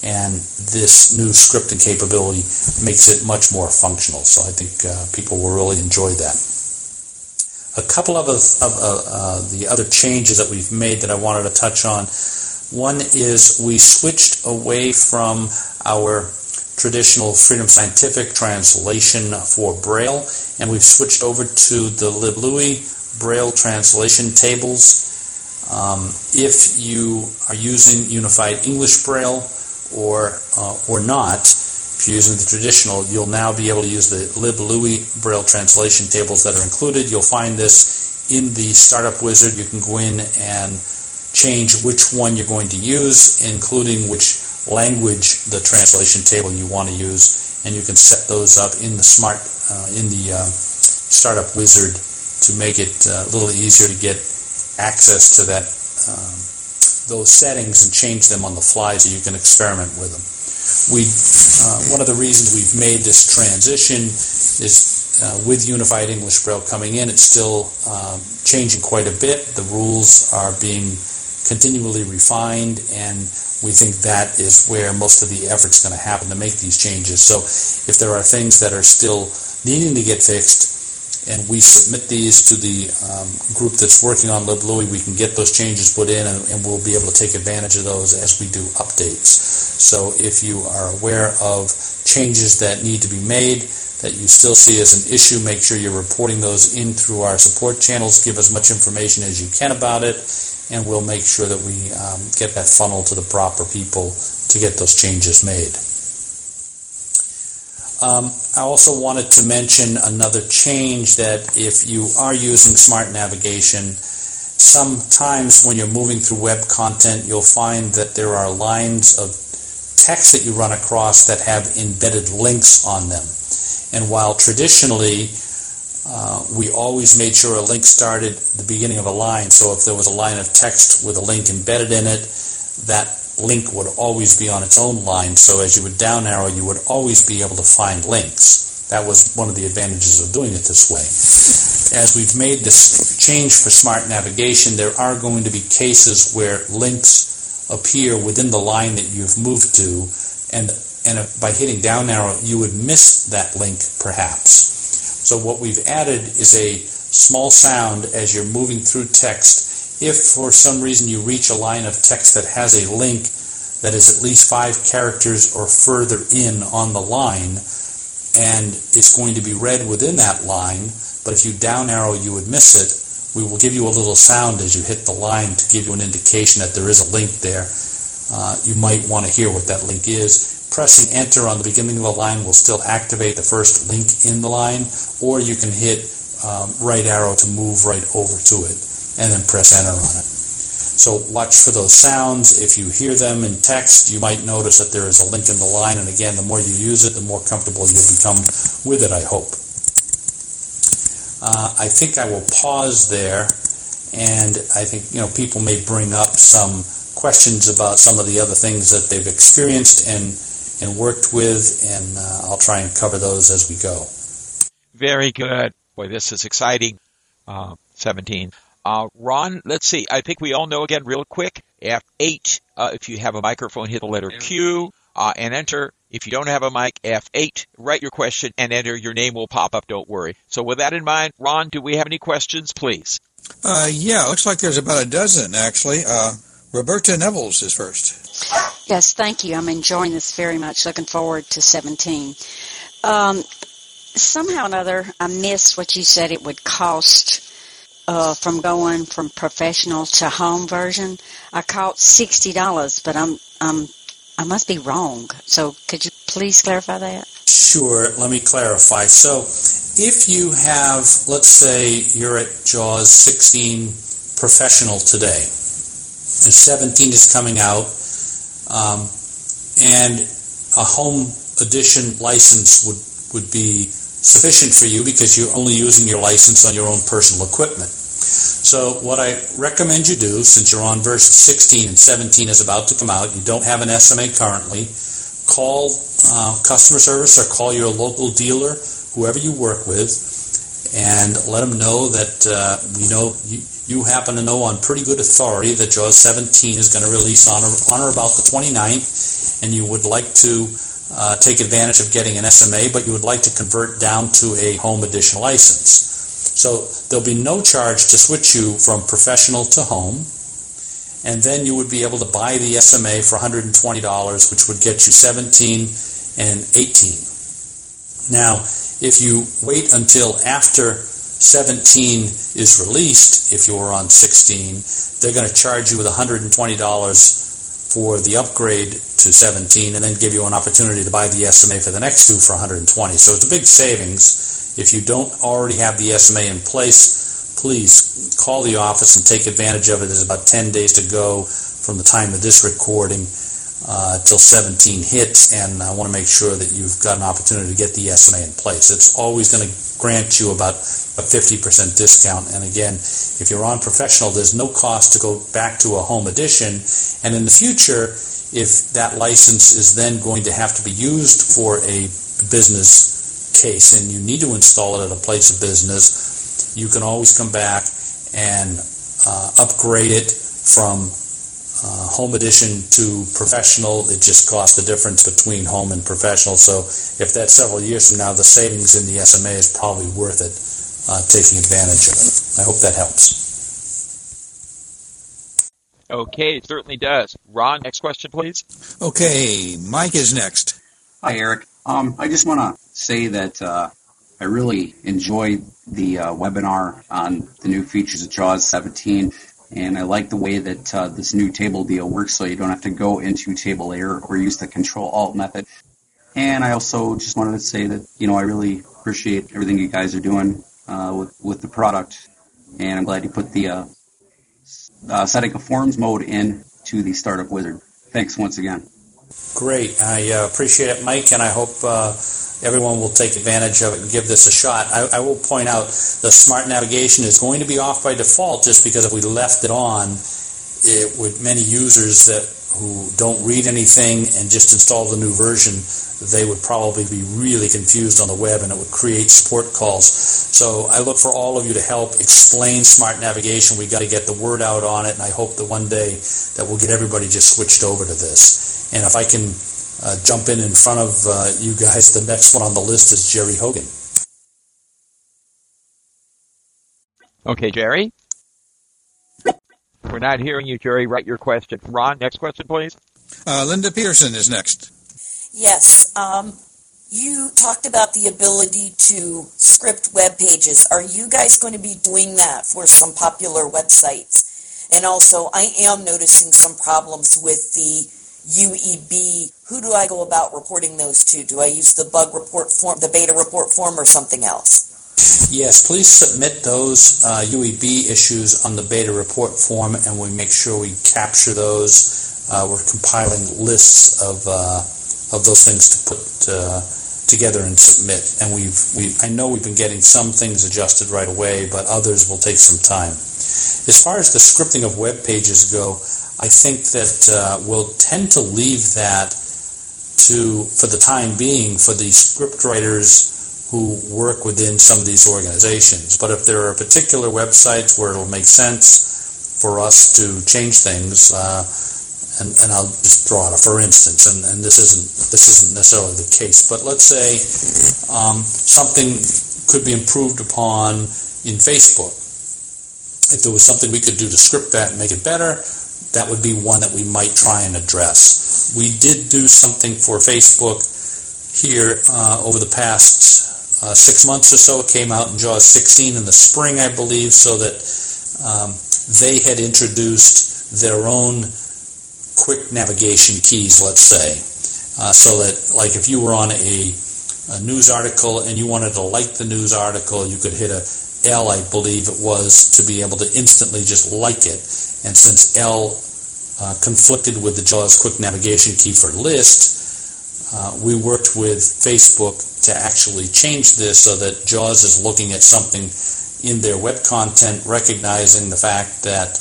And this new scripting capability makes it much more functional. So I think uh, people will really enjoy that. A couple of, of uh, uh, the other changes that we've made that I wanted to touch on. One is we switched away from our traditional Freedom Scientific translation for Braille, and we've switched over to the LibLouis Braille translation tables. Um, if you are using Unified English Braille or uh, or not, if you're using the traditional, you'll now be able to use the LibLouis Braille translation tables that are included. You'll find this in the Startup Wizard. You can go in and change which one you're going to use, including which language the translation table you want to use, and you can set those up in the smart uh, in the uh, Startup Wizard to make it uh, a little easier to get access to that um, those settings and change them on the fly so you can experiment with them. We uh, one of the reasons we've made this transition is uh, with Unified English Braille coming in, it's still um, changing quite a bit. The rules are being continually refined, and we think that is where most of the effort's going to happen to make these changes. So if there are things that are still needing to get fixed, and we submit these to the um, group that's working on LibLouis, we can get those changes put in, and, and, we'll be able to take advantage of those as we do updates. So if you are aware of changes that need to be made, that you still see as an issue, make sure you're reporting those in through our support channels. Give as much information as you can about it, and we'll make sure that we um, get that funnel to the proper people to get those changes made. Um, I also wanted to mention another change that if you are using smart navigation, sometimes when you're moving through web content, you'll find that there are lines of text that you run across that have embedded links on them. And while traditionally uh, we always made sure a link started the beginning of a line, so if there was a line of text with a link embedded in it, that link would always be on its own line, so as you would down arrow, you would always be able to find links. That was one of the advantages of doing it this way. As we've made this change for smart navigation, there are going to be cases where links appear within the line that you've moved to, and, and by hitting down arrow, you would miss that link perhaps. So what we've added is a small sound as you're moving through text if for some reason you reach a line of text that has a link that is at least five characters or further in on the line, and it's going to be read within that line, but if you down arrow, you would miss it, we will give you a little sound as you hit the line to give you an indication that there is a link there. Uh, you might want to hear what that link is. Pressing enter on the beginning of the line will still activate the first link in the line, or you can hit um, right arrow to move right over to it and then press enter on it. So watch for those sounds. If you hear them in text, you might notice that there is a link in the line. And again, the more you use it, the more comfortable you'll become with it, I hope. Uh, I think I will pause there. And I think, you know, people may bring up some questions about some of the other things that they've experienced and, and worked with. And uh, I'll try and cover those as we go. Very good. Boy, this is exciting. Uh, 17. Uh, Ron, let's see. I think we all know again real quick. F8, uh, if you have a microphone, hit the letter Q uh, and enter. If you don't have a mic, F8, write your question and enter. Your name will pop up, don't worry. So with that in mind, Ron, do we have any questions, please? Uh, yeah, looks like there's about a dozen, actually. Uh, Roberta Nevels is first. Yes, thank you. I'm enjoying this very much. Looking forward to 17. Um, somehow or another, I missed what you said it would cost uh, from going from professional to home version. I caught sixty dollars, but I'm I'm I must be wrong. So could you please clarify that? Sure. Let me clarify. So, if you have, let's say, you're at JAWS 16 professional today, and 17 is coming out, um, and a home edition license would would be sufficient for you because you're only using your license on your own personal equipment. So what I recommend you do, since you're on verse 16 and 17 is about to come out, you don't have an SMA currently, call uh, customer service or call your local dealer, whoever you work with, and let them know that uh, we know you, you happen to know on pretty good authority that JAWS 17 is going to release on or, on or about the 29th, and you would like to uh, take advantage of getting an SMA, but you would like to convert down to a home edition license. So there'll be no charge to switch you from professional to home, and then you would be able to buy the SMA for $120, which would get you 17 and 18. Now, if you wait until after 17 is released, if you were on 16, they're going to charge you with $120 for the upgrade to 17 and then give you an opportunity to buy the SMA for the next two for 120. So it's a big savings. If you don't already have the SMA in place, please call the office and take advantage of it. There's about 10 days to go from the time of this recording uh, till 17 hits, and I want to make sure that you've got an opportunity to get the SMA in place. It's always going to grant you about a 50% discount. And again, if you're on professional, there's no cost to go back to a home edition. And in the future, if that license is then going to have to be used for a business case and you need to install it at a place of business, you can always come back and uh, upgrade it from uh, home edition to professional. It just costs the difference between home and professional. So if that's several years from now, the savings in the SMA is probably worth it uh, taking advantage of it. I hope that helps. Okay, it certainly does. Ron, next question, please. Okay, Mike is next. Hi, Eric. Um, I just want to say that uh, I really enjoyed the uh, webinar on the new features of JAWS 17, and I like the way that uh, this new table deal works so you don't have to go into table A or, use the control alt method. And I also just wanted to say that, you know, I really appreciate everything you guys are doing uh, with, with the product, and I'm glad you put the uh, uh, setting a forms mode in to the startup wizard. Thanks once again. Great. I uh, appreciate it, Mike, and I hope uh, everyone will take advantage of it and give this a shot. I, I, will point out the smart navigation is going to be off by default just because if we left it on, it would many users that who don't read anything and just install the new version, they would probably be really confused on the web and it would create support calls. So I look for all of you to help explain smart navigation. We've got to get the word out on it, and I hope that one day that we'll get everybody just switched over to this. And if I can uh, jump in in front of uh, you guys, the next one on the list is Jerry Hogan. Okay, Jerry. We're not hearing you, Jerry. Write your question. Ron, next question, please. Uh, Linda Peterson is next. Yes. Um, you talked about the ability to script web pages. Are you guys going to be doing that for some popular websites? And also, I am noticing some problems with the UEB. Who do I go about reporting those to? Do I use the bug report form, the beta report form, or something else? Yes, please submit those uh, UEB issues on the beta report form, and we make sure we capture those. Uh, we're compiling lists of uh, of those things to put uh, together and submit. And we've we I know we've been getting some things adjusted right away, but others will take some time. As far as the scripting of web pages go, I think that uh, we'll tend to leave that to for the time being for the script writers who work within some of these organizations. But if there are particular websites where it'll make sense for us to change things, uh, and, and I'll just draw it for instance, and, and this isn't this isn't necessarily the case, but let's say um, something could be improved upon in Facebook. If there was something we could do to script that and make it better, that would be one that we might try and address. We did do something for Facebook here uh, over the past uh, six months or so. It came out in JAWS 16 in the spring, I believe, so that um, they had introduced their own quick navigation keys, let's say. Uh, so that, like, if you were on a, a, news article and you wanted to like the news article, you could hit a L, I believe it was, to be able to instantly just like it. And since L uh, conflicted with the JAWS quick navigation key for list, uh, we worked with Facebook to actually change this so that JAWS is looking at something in their web content, recognizing the fact that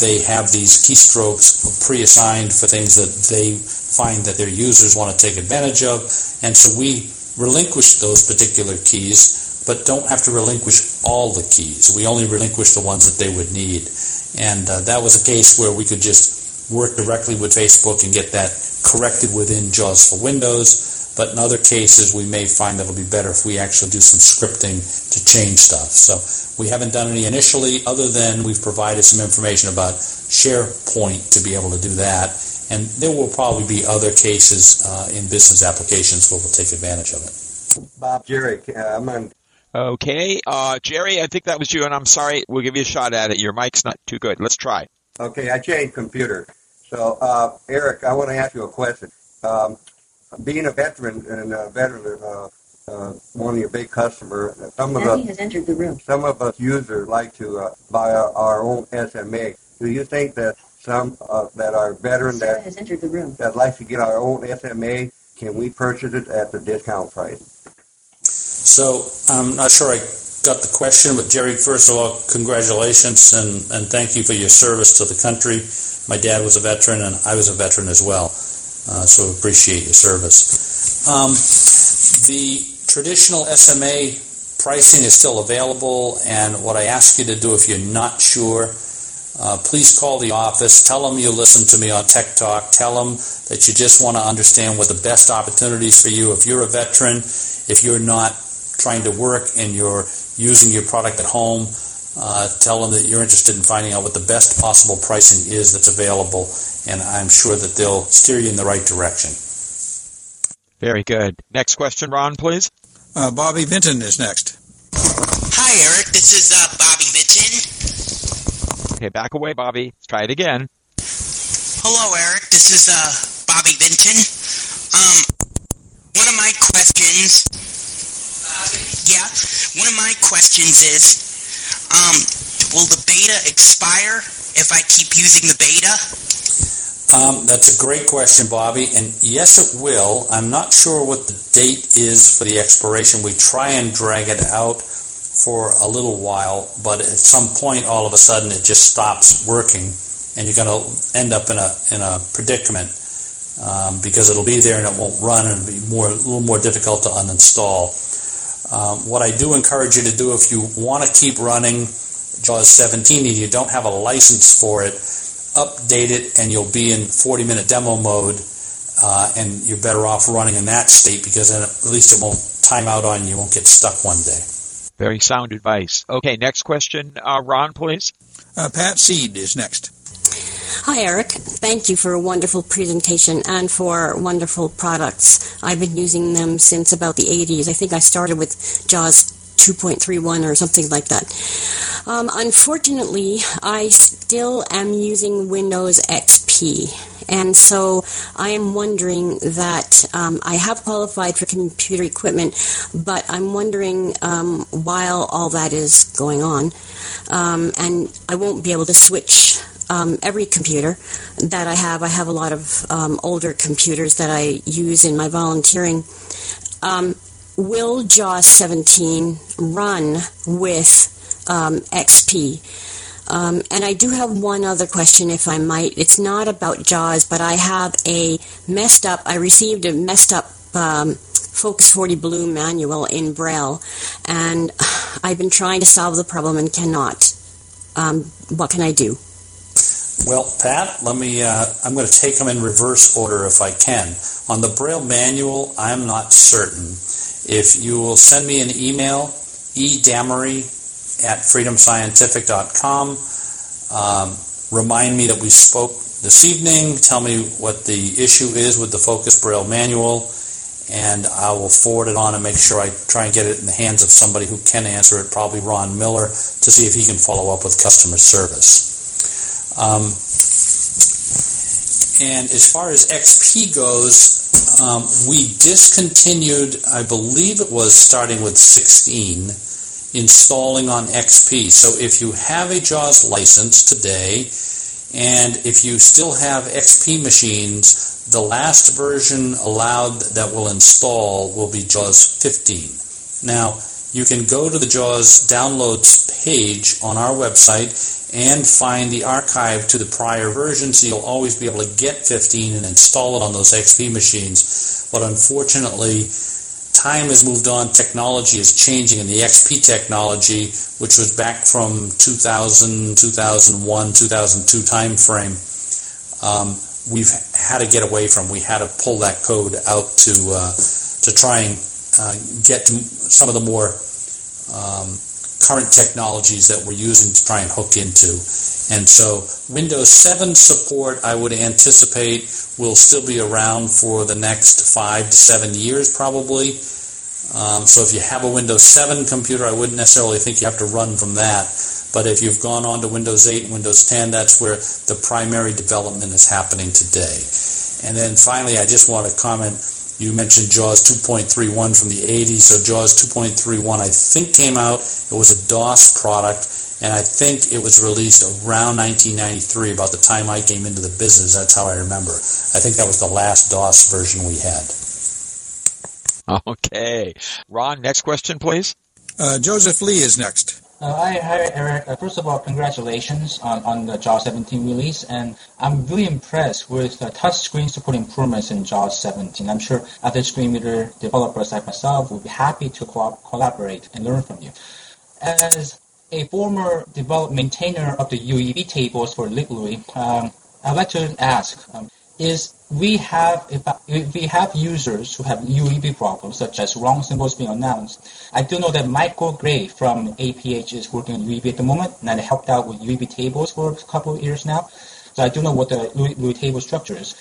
they have these keystrokes pre-assigned for things that they find that their users want to take advantage of. And so we relinquish those particular keys, but don't have to relinquish all the keys. We only relinquish the ones that they would need. And uh, that was a case where we could just work directly with Facebook and get that corrected within JAWS for Windows. But in other cases, we may find that it'll be better if we actually do some scripting to change stuff. So we haven't done any initially, other than we've provided some information about SharePoint to be able to do that. And there will probably be other cases uh, in business applications where we'll take advantage of it. Bob Jerry, uh, I'm on. Okay, uh, Jerry, I think that was you, and I'm sorry. We'll give you a shot at it. Your mic's not too good. Let's try. Okay, I changed computer. So, uh, Eric, I want to ask you a question. Um, being a veteran and a veteran, uh, uh, one of your big customers, some of Nanny us has entered the room. some of us users like to uh, buy our, our own SMA. Do you think that some uh, that are veteran Sarah that has entered the room. that like to get our own SMA, can we purchase it at the discount price? So I'm not sure I got the question, but Jerry, first of all, congratulations and, and thank you for your service to the country. My dad was a veteran and I was a veteran as well, uh, so appreciate your service. Um, the traditional SMA pricing is still available, and what I ask you to do if you're not sure, uh, please call the office. Tell them you listen to me on Tech Talk. Tell them that you just want to understand what the best opportunities for you. If you're a veteran, if you're not trying to work and you're using your product at home, uh, tell them that you're interested in finding out what the best possible pricing is that's available, and I'm sure that they'll steer you in the right direction. Very good. Next question, Ron, please. Uh, Bobby Vinton is next. Hi, Eric. This is uh, Bobby Vinton. Okay, back away, Bobby. Let's try it again. Hello, Eric. This is uh, Bobby Vinton. Um, one of my questions. Yeah, one of my questions is, um, will the beta expire if I keep using the beta? Um, that's a great question, Bobby. And yes, it will. I'm not sure what the date is for the expiration. We try and drag it out for a little while, but at some point, all of a sudden, it just stops working, and you're going to end up in a in a predicament um, because it'll be there and it won't run, and it'll be more a little more difficult to uninstall. Um, what I do encourage you to do if you want to keep running JAWS 17 and you don't have a license for it, update it and you'll be in 40 minute demo mode uh, and you're better off running in that state because then at least it won't time out on you, you won't get stuck one day. Very sound advice. Okay, next question, uh, Ron, please. Uh, Pat Seed is next. Hi, Eric. Thank you for a wonderful presentation and for wonderful products. I've been using them since about the 80s. I think I started with JAWS 2.31 or something like that. Um, unfortunately, I still am using Windows XP. And so I am wondering that um, I have qualified for computer equipment, but I'm wondering um, while all that is going on, um, and I won't be able to switch um, every computer that I have. I have a lot of um, older computers that I use in my volunteering. Um, will JAWS 17 run with um, XP? Um, and I do have one other question, if I might. It's not about JAWS, but I have a messed up. I received a messed up um, Focus 40 Blue manual in Braille, and I've been trying to solve the problem and cannot. Um, what can I do? Well, Pat, let me. Uh, I'm going to take them in reverse order if I can. On the Braille manual, I'm not certain. If you will send me an email, edamery at freedomscientific.com, um, remind me that we spoke this evening, tell me what the issue is with the Focus Braille manual, and I will forward it on and make sure I try and get it in the hands of somebody who can answer it, probably Ron Miller, to see if he can follow up with customer service. Um, and as far as XP goes, um, we discontinued, I believe it was starting with 16, installing on XP. So if you have a JAWS license today, and if you still have XP machines, the last version allowed that will install will be JAWS 15. Now, you can go to the JAWS downloads page on our website and find the archive to the prior version, so you'll always be able to get 15 and install it on those XP machines. But unfortunately, time has moved on, technology is changing, and the XP technology, which was back from 2000, 2001, 2002 time frame, um, we've had to get away from. We had to pull that code out to uh, to try and uh, get to some of the more um, current technologies that we're using to try and hook into. And so Windows 7 support, I would anticipate, will still be around for the next five to seven years probably. Um, so if you have a Windows 7 computer, I wouldn't necessarily think you have to run from that. But if you've gone on to Windows 8 and Windows 10, that's where the primary development is happening today. And then finally, I just want to comment you mentioned JAWS 2.31 from the 80s, so JAWS 2.31 I think came out. It was a DOS product, and I think it was released around 1993, about the time I came into the business. That's how I remember. I think that was the last DOS version we had. Okay. Ron, next question, please. Uh, Joseph Lee is next. Uh, hi, hi, Eric. Uh, first of all, congratulations on, on the JAWS 17 release, and I'm really impressed with the touchscreen support improvements in JAWS 17. I'm sure other screen reader developers like myself will be happy to co- collaborate and learn from you. As a former develop maintainer of the UEB tables for LibLouis, um, I'd like to ask, um, is we have if, we have users who have UEB problems, such as wrong symbols being announced. I do know that Michael Gray from APH is working on UEB at the moment, and I helped out with UEB tables for a couple of years now. So I do know what the UEB table structure is.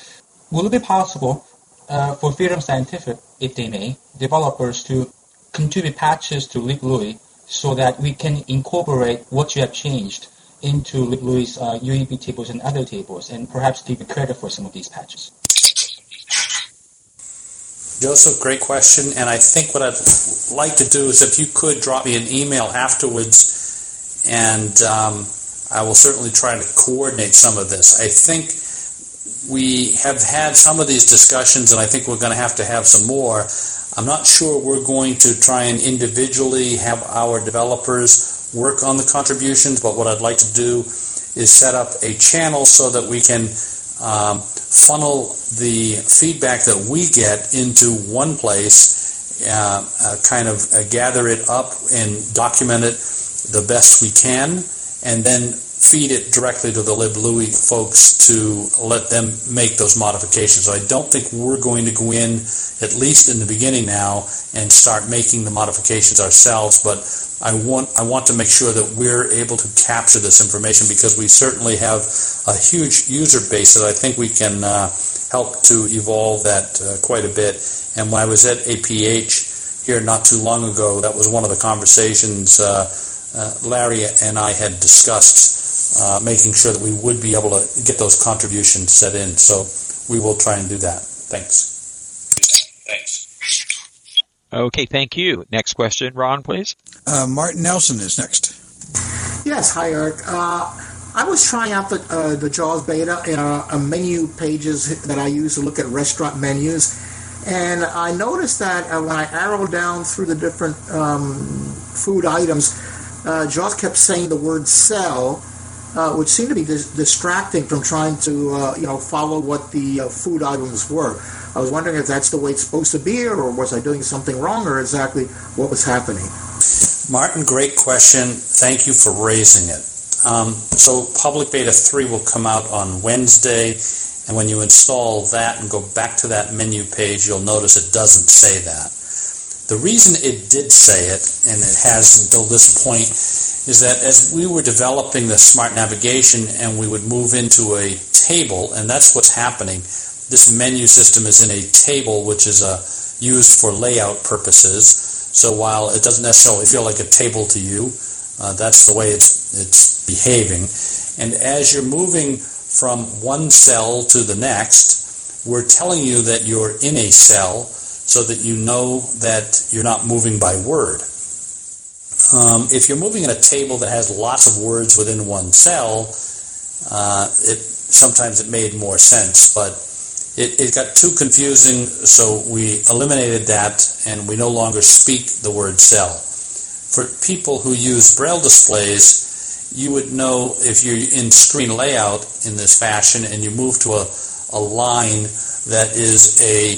Will it be possible uh, for Freedom Scientific, if they may, developers to contribute patches to LibLouis so that we can incorporate what you have changed into LibLouis uh, UEB tables and other tables, and perhaps give you credit for some of these patches? Joseph, great question. And I think what I'd like to do is if you could drop me an email afterwards, and um, I will certainly try to coordinate some of this. I think we have had some of these discussions, and I think we're going to have to have some more. I'm not sure we're going to try and individually have our developers work on the contributions, but what I'd like to do is set up a channel so that we can um, funnel the feedback that we get into one place, uh, uh, kind of uh, gather it up and document it the best we can, and then feed it directly to the LibLouis folks to let them make those modifications. So I don't think we're going to go in, at least in the beginning now, and start making the modifications ourselves, but I want I want to make sure that we're able to capture this information because we certainly have a huge user base that I think we can uh, help to evolve that uh, quite a bit. And when I was at APH here not too long ago, that was one of the conversations uh, uh Larry and I had discussed, uh, making sure that we would be able to get those contributions set in. So we will try and do that. Thanks. Thanks. Okay, thank you. Next question, Ron, please. Uh, Martin Nelson is next. Yes, hi, Eric. Uh, I was trying out the, uh, the JAWS beta in a, a, menu pages that I use to look at restaurant menus. And I noticed that uh, when I arrowed down through the different um, food items, uh, JAWS kept saying the word sell, uh, which seemed to be dis- distracting from trying to, you know, follow what the food items were. I was wondering if that's the way it's supposed to be, or was I doing something wrong, or exactly what was happening. Martin, great question. Thank you for raising it. Um, so public beta 3 will come out on Wednesday, and when you install that and go back to that menu page, you'll notice it doesn't say that. The reason it did say it, and it has until this point, is that as we were developing the smart navigation and we would move into a table, and that's what's happening. This menu system is in a table which is uh, used for layout purposes. So while it doesn't necessarily feel like a table to you, uh, that's the way it's it's behaving. And as you're moving from one cell to the next, we're telling you that you're in a cell so that you know that you're not moving by word. Um, if you're moving in a table that has lots of words within one cell, uh, it sometimes it made more sense, but it, it got too confusing, so we eliminated that, and we no longer speak the word cell. For people who use braille displays, you would know if you're in screen layout in this fashion and you move to a, a line that is a,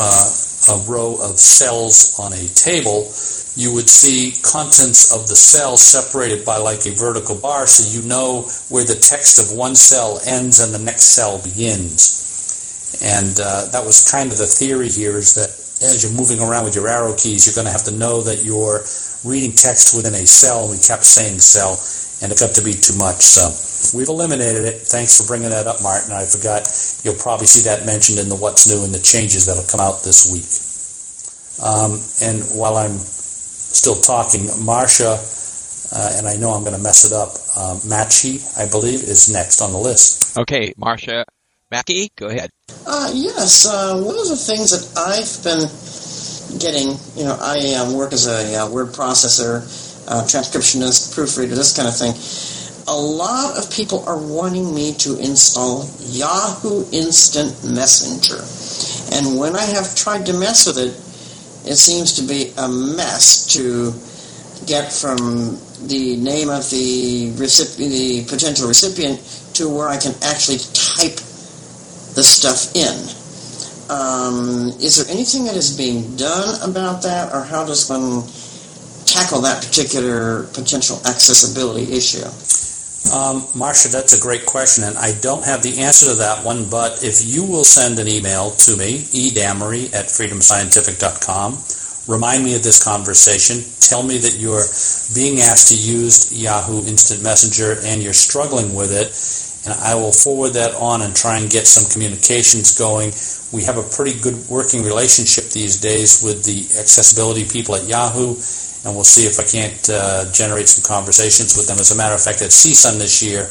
uh, a row of cells on a table, you would see contents of the cell separated by like a vertical bar so you know where the text of one cell ends and the next cell begins. And uh, that was kind of the theory here is that as you're moving around with your arrow keys, you're going to have to know that you're reading text within a cell. We kept saying cell, and it got to be too much. So we've eliminated it. Thanks for bringing that up, Martin. I forgot. You'll probably see that mentioned in the What's New and the changes that'll come out this week. Um, and while I'm still talking, Marcia, uh, and I know I'm going to mess it up, uh, Machi, I believe, is next on the list. Okay, Marcia Mackey, go ahead. Uh, yes, uh, one of the things that I've been getting, you know, I um, work as a uh, word processor, uh, transcriptionist, proofreader, this kind of thing. A lot of people are wanting me to install Yahoo Instant Messenger. And when I have tried to mess with it, it seems to be a mess to get from the name of the recipient, the potential recipient, to where I can actually type the stuff in. Um, is there anything that is being done about that, or how does one tackle that particular potential accessibility issue? Um, Marcia, that's a great question, and I don't have the answer to that one, but if you will send an email to me, edamery at freedomscientific.com, remind me of this conversation, tell me that you're being asked to use Yahoo Instant Messenger and you're struggling with it, and I will forward that on and try and get some communications going. We have a pretty good working relationship these days with the accessibility people at Yahoo, and we'll see if I can't uh, generate some conversations with them. As a matter of fact, at CSUN this year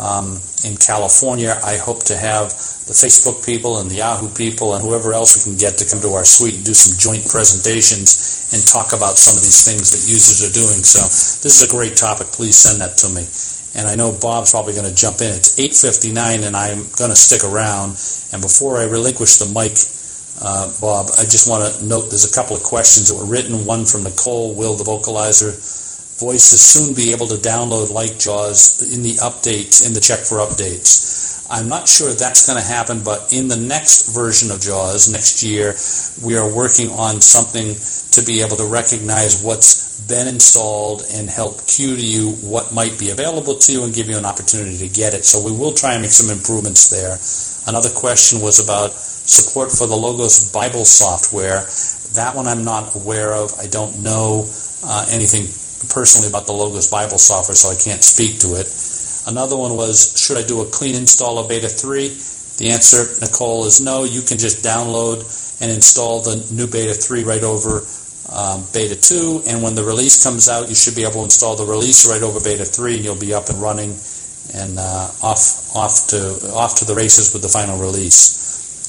um, in California, I hope to have the Facebook people and the Yahoo people and whoever else we can get to come to our suite and do some joint presentations and talk about some of these things that users are doing. So this is a great topic. Please send that to me and I know Bob's probably going to jump in. It's 8:59, and I'm going to stick around. And before I relinquish the mic, uh, Bob, I just want to note there's a couple of questions that were written. One from Nicole, Will the vocalizer voices soon be able to download like JAWS in the updates in the check for updates. I'm not sure that's going to happen, but in the next version of JAWS next year, we are working on something to be able to recognize what's been installed and help cue to you what might be available to you and give you an opportunity to get it. So we will try and make some improvements there. Another question was about support for the Logos Bible software. That one I'm not aware of. I don't know uh, anything personally about the Logos Bible software, so I can't speak to it. Another one was, should I do a clean install of Beta 3? The answer, Nicole, is no. You can just download and install the new Beta 3 right over um, Beta 2, and when the release comes out, you should be able to install the release right over Beta 3, and you'll be up and running and uh, off off to off to the races with the final release.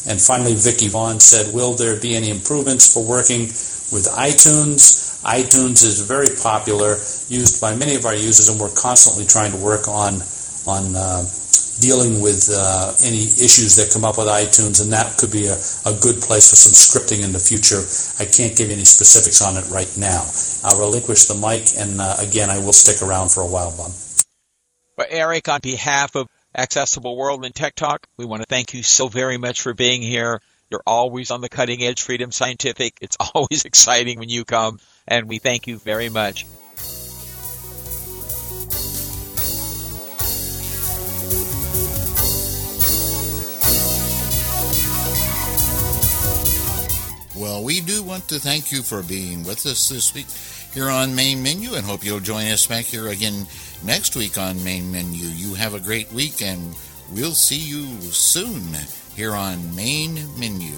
And finally, Vicky Vaughn said, "Will there be any improvements for working with iTunes?" iTunes is very popular, used by many of our users, and we're constantly trying to work on on uh, dealing with uh, any issues that come up with iTunes, and that could be a, a good place for some scripting in the future. I can't give you any specifics on it right now. I'll relinquish the mic, and uh, again, I will stick around for a while, Bob. Eric, on behalf of Accessible World and Tech Talk, we want to thank you so very much for being here You're always on the cutting edge, Freedom Scientific. It's always exciting when you come, and we thank you very much. Well, we do want to thank you for being with us this week here on Main Menu and hope you'll join us back here again next week on Main Menu. You have a great week, and we'll see you soon here on Main Menu.